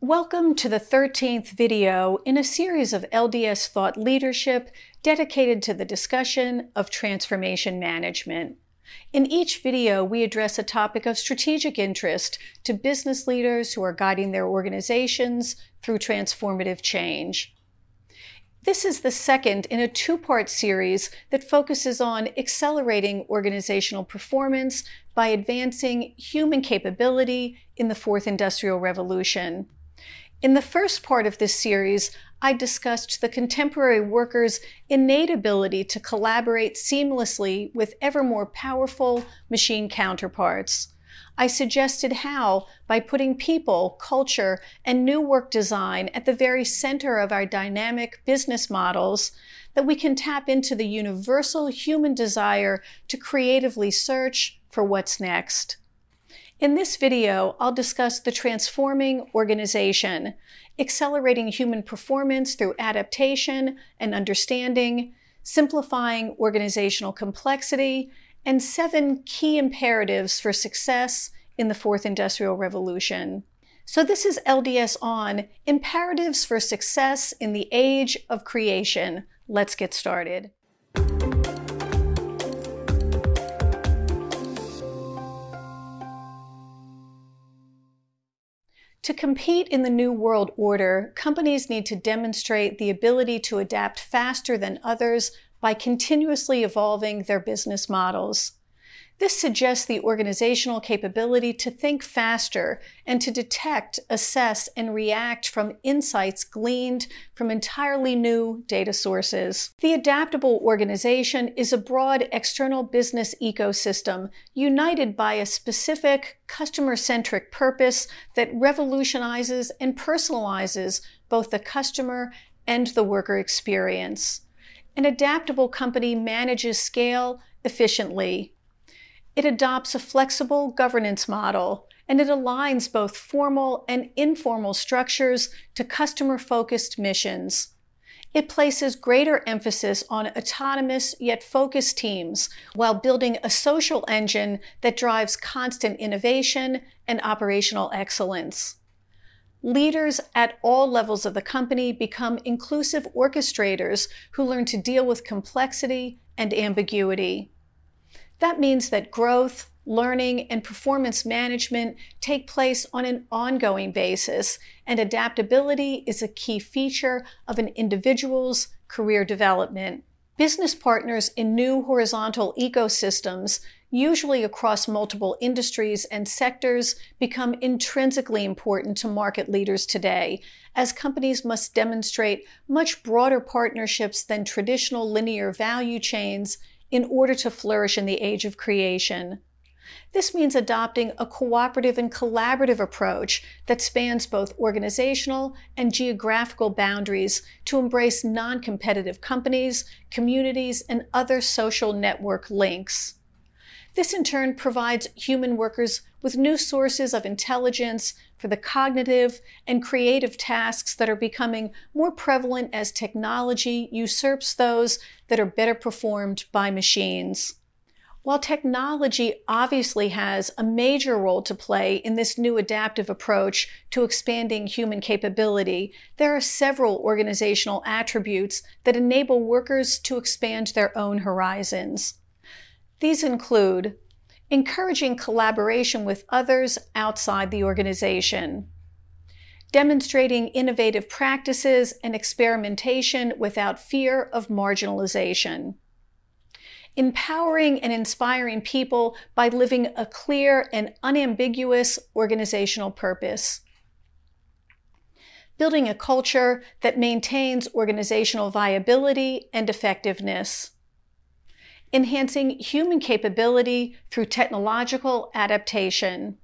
Welcome to the 13th video in a series of LDS thought leadership dedicated to the discussion of transformation management. In each video, we address a topic of strategic interest to business leaders who are guiding their organizations through transformative change. This is the second in a two part series that focuses on accelerating organizational performance by advancing human capability in the fourth industrial revolution. In the first part of this series, I discussed the contemporary worker's innate ability to collaborate seamlessly with ever more powerful machine counterparts. I suggested how, by putting people, culture, and new work design at the very center of our dynamic business models, that we can tap into the universal human desire to creatively search for what's next. In this video, I'll discuss the transforming organization, accelerating human performance through adaptation and understanding, simplifying organizational complexity, and seven key imperatives for success in the fourth industrial revolution. So this is LDS on imperatives for success in the age of creation. Let's get started. To compete in the New World Order, companies need to demonstrate the ability to adapt faster than others by continuously evolving their business models. This suggests the organizational capability to think faster and to detect, assess, and react from insights gleaned from entirely new data sources. The adaptable organization is a broad external business ecosystem united by a specific customer centric purpose that revolutionizes and personalizes both the customer and the worker experience. An adaptable company manages scale efficiently it adopts a flexible governance model and it aligns both formal and informal structures to customer focused missions. It places greater emphasis on autonomous yet focused teams while building a social engine that drives constant innovation and operational excellence. Leaders at all levels of the company become inclusive orchestrators who learn to deal with complexity and ambiguity. That means that growth, learning, and performance management take place on an ongoing basis, and adaptability is a key feature of an individual's career development. Business partners in new horizontal ecosystems, usually across multiple industries and sectors, become intrinsically important to market leaders today, as companies must demonstrate much broader partnerships than traditional linear value chains in order to flourish in the age of creation. This means adopting a cooperative and collaborative approach that spans both organizational and geographical boundaries to embrace non competitive companies, communities, and other social network links. This in turn provides human workers with new sources of intelligence for the cognitive and creative tasks that are becoming more prevalent as technology usurps those that are better performed by machines. While technology obviously has a major role to play in this new adaptive approach to expanding human capability, there are several organizational attributes that enable workers to expand their own horizons. These include encouraging collaboration with others outside the organization, demonstrating innovative practices and experimentation without fear of marginalization, empowering and inspiring people by living a clear and unambiguous organizational purpose, building a culture that maintains organizational viability and effectiveness enhancing human capability through technological adaptation.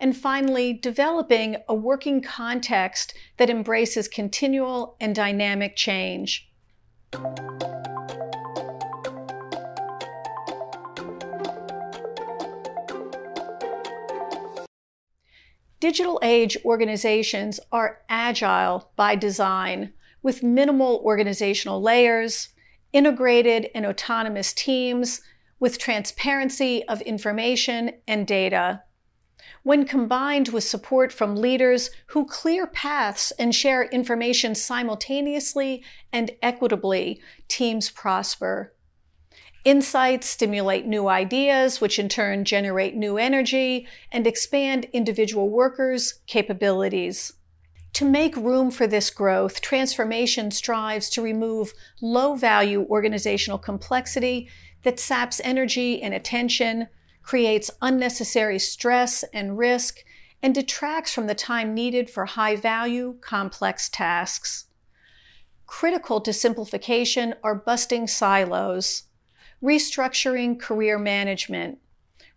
And finally, developing a working context that embraces continual and dynamic change. Digital age organizations are agile by design with minimal organizational layers, integrated and autonomous teams with transparency of information and data. When combined with support from leaders who clear paths and share information simultaneously and equitably, teams prosper. Insights stimulate new ideas, which in turn generate new energy and expand individual workers' capabilities. To make room for this growth, transformation strives to remove low value organizational complexity that saps energy and attention, creates unnecessary stress and risk, and detracts from the time needed for high value, complex tasks. Critical to simplification are busting silos, restructuring career management,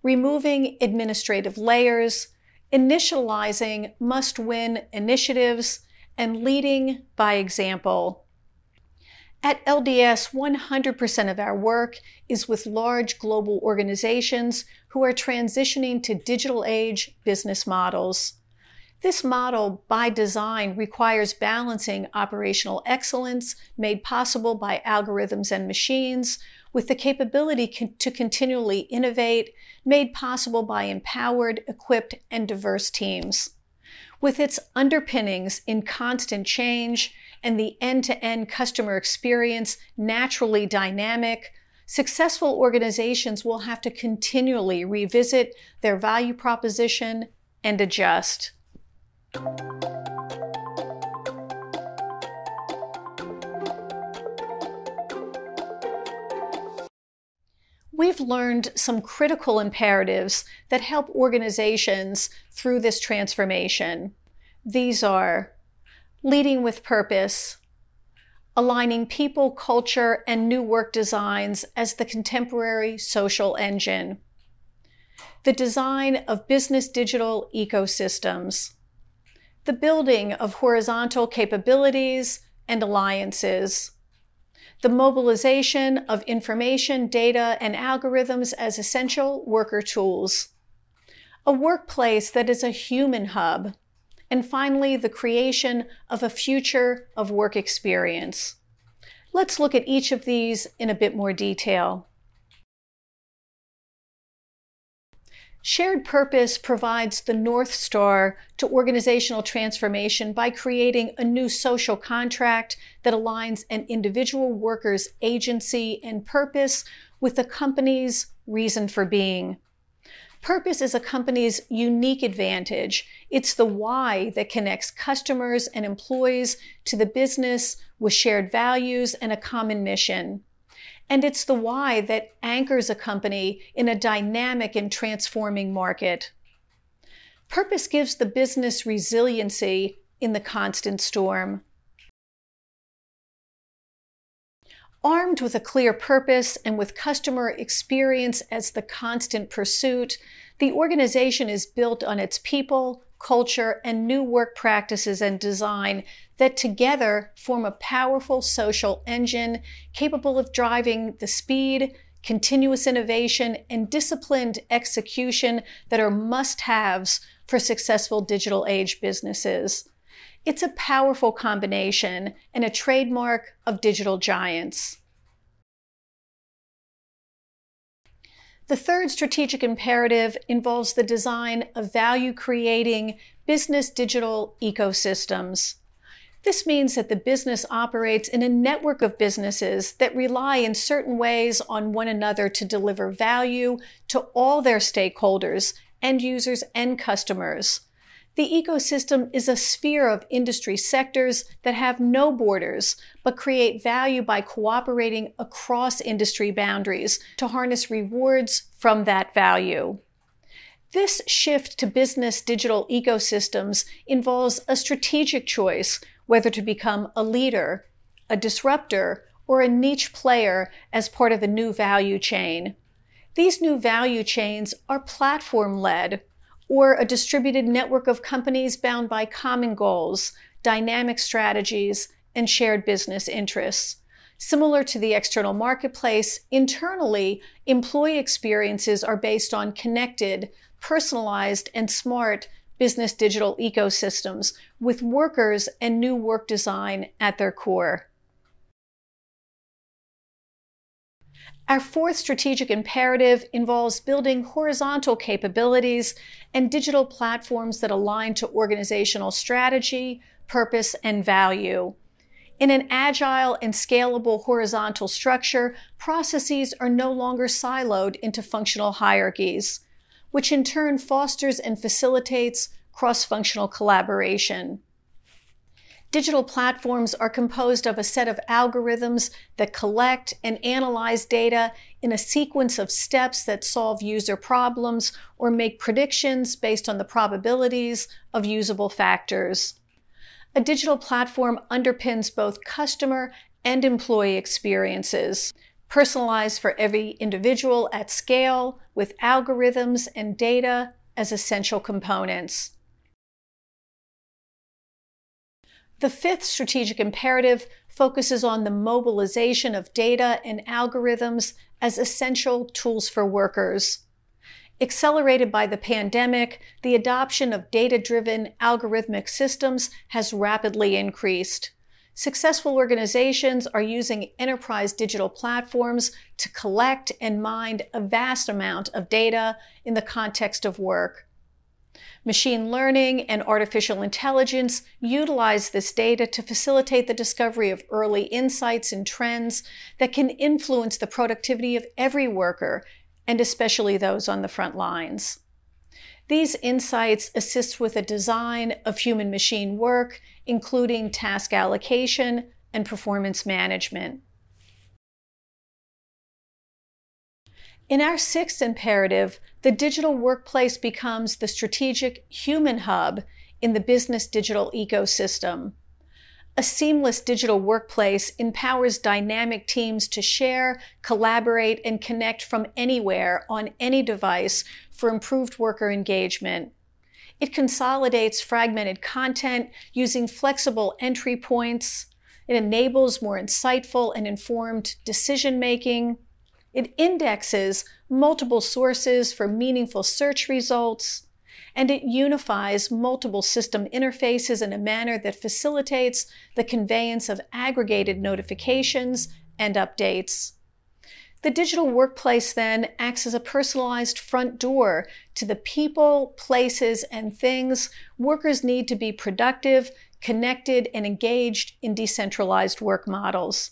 removing administrative layers, initializing must win initiatives, and leading by example. At LDS, 100% of our work is with large global organizations who are transitioning to digital age business models. This model, by design, requires balancing operational excellence made possible by algorithms and machines with the capability to continually innovate made possible by empowered, equipped, and diverse teams. With its underpinnings in constant change and the end to end customer experience naturally dynamic, successful organizations will have to continually revisit their value proposition and adjust. We've learned some critical imperatives that help organizations through this transformation. These are leading with purpose, aligning people, culture, and new work designs as the contemporary social engine, the design of business digital ecosystems, the building of horizontal capabilities and alliances, the mobilization of information, data, and algorithms as essential worker tools, a workplace that is a human hub, and finally, the creation of a future of work experience. Let's look at each of these in a bit more detail. Shared purpose provides the North Star to organizational transformation by creating a new social contract that aligns an individual worker's agency and purpose with the company's reason for being. Purpose is a company's unique advantage. It's the why that connects customers and employees to the business with shared values and a common mission. And it's the why that anchors a company in a dynamic and transforming market. Purpose gives the business resiliency in the constant storm. Armed with a clear purpose and with customer experience as the constant pursuit, the organization is built on its people, culture, and new work practices and design that together form a powerful social engine capable of driving the speed, continuous innovation, and disciplined execution that are must haves for successful digital age businesses. It's a powerful combination and a trademark of digital giants. The third strategic imperative involves the design of value creating business digital ecosystems. This means that the business operates in a network of businesses that rely in certain ways on one another to deliver value to all their stakeholders, end users, and customers. The ecosystem is a sphere of industry sectors that have no borders, but create value by cooperating across industry boundaries to harness rewards from that value. This shift to business digital ecosystems involves a strategic choice whether to become a leader, a disruptor, or a niche player as part of a new value chain. These new value chains are platform led or a distributed network of companies bound by common goals, dynamic strategies, and shared business interests. Similar to the external marketplace, internally, employee experiences are based on connected, personalized, and smart business digital ecosystems with workers and new work design at their core. Our fourth strategic imperative involves building horizontal capabilities and digital platforms that align to organizational strategy, purpose, and value. In an agile and scalable horizontal structure, processes are no longer siloed into functional hierarchies, which in turn fosters and facilitates cross functional collaboration. Digital platforms are composed of a set of algorithms that collect and analyze data in a sequence of steps that solve user problems or make predictions based on the probabilities of usable factors. A digital platform underpins both customer and employee experiences, personalized for every individual at scale with algorithms and data as essential components. The fifth strategic imperative focuses on the mobilization of data and algorithms as essential tools for workers. Accelerated by the pandemic, the adoption of data driven algorithmic systems has rapidly increased. Successful organizations are using enterprise digital platforms to collect and mine a vast amount of data in the context of work. Machine learning and artificial intelligence utilize this data to facilitate the discovery of early insights and trends that can influence the productivity of every worker, and especially those on the front lines. These insights assist with the design of human machine work, including task allocation and performance management. In our sixth imperative, the digital workplace becomes the strategic human hub in the business digital ecosystem. A seamless digital workplace empowers dynamic teams to share, collaborate, and connect from anywhere on any device for improved worker engagement. It consolidates fragmented content using flexible entry points. It enables more insightful and informed decision making. It indexes multiple sources for meaningful search results, and it unifies multiple system interfaces in a manner that facilitates the conveyance of aggregated notifications and updates. The digital workplace then acts as a personalized front door to the people, places, and things workers need to be productive, connected, and engaged in decentralized work models.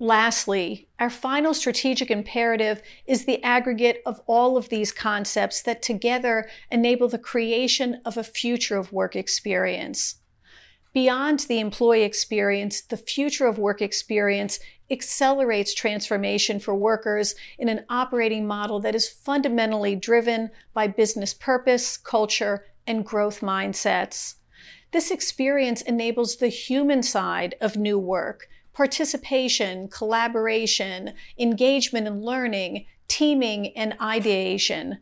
Lastly, our final strategic imperative is the aggregate of all of these concepts that together enable the creation of a future of work experience. Beyond the employee experience, the future of work experience accelerates transformation for workers in an operating model that is fundamentally driven by business purpose, culture, and growth mindsets. This experience enables the human side of new work, participation, collaboration, engagement and learning, teaming, and ideation.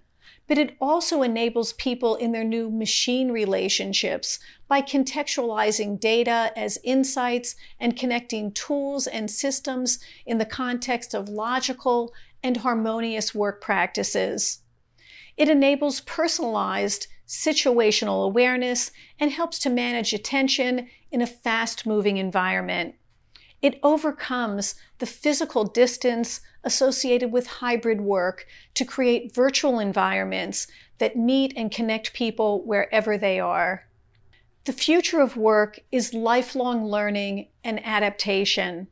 But it also enables people in their new machine relationships by contextualizing data as insights and connecting tools and systems in the context of logical and harmonious work practices. It enables personalized situational awareness and helps to manage attention in a fast moving environment. It overcomes the physical distance associated with hybrid work to create virtual environments that meet and connect people wherever they are. The future of work is lifelong learning and adaptation.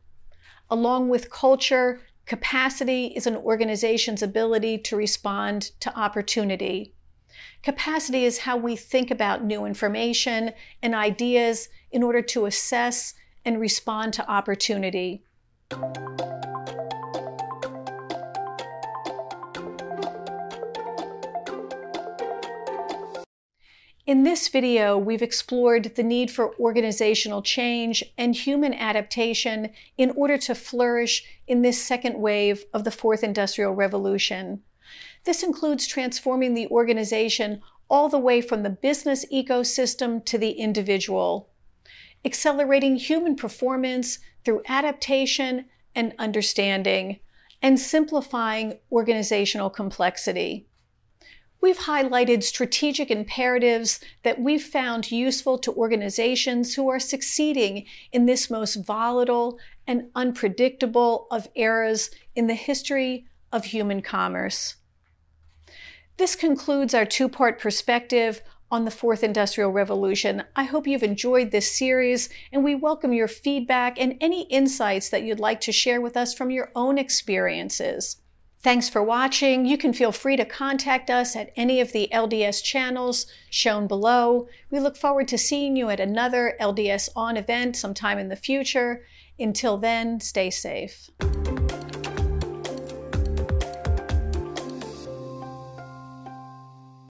Along with culture, capacity is an organization's ability to respond to opportunity. Capacity is how we think about new information and ideas in order to assess and respond to opportunity. In this video, we've explored the need for organizational change and human adaptation in order to flourish in this second wave of the fourth industrial revolution. This includes transforming the organization all the way from the business ecosystem to the individual accelerating human performance through adaptation and understanding, and simplifying organizational complexity. We've highlighted strategic imperatives that we've found useful to organizations who are succeeding in this most volatile and unpredictable of eras in the history of human commerce. This concludes our two part perspective on the fourth industrial revolution. I hope you've enjoyed this series and we welcome your feedback and any insights that you'd like to share with us from your own experiences. Thanks for watching. You can feel free to contact us at any of the LDS channels shown below. We look forward to seeing you at another LDS On event sometime in the future. Until then, stay safe.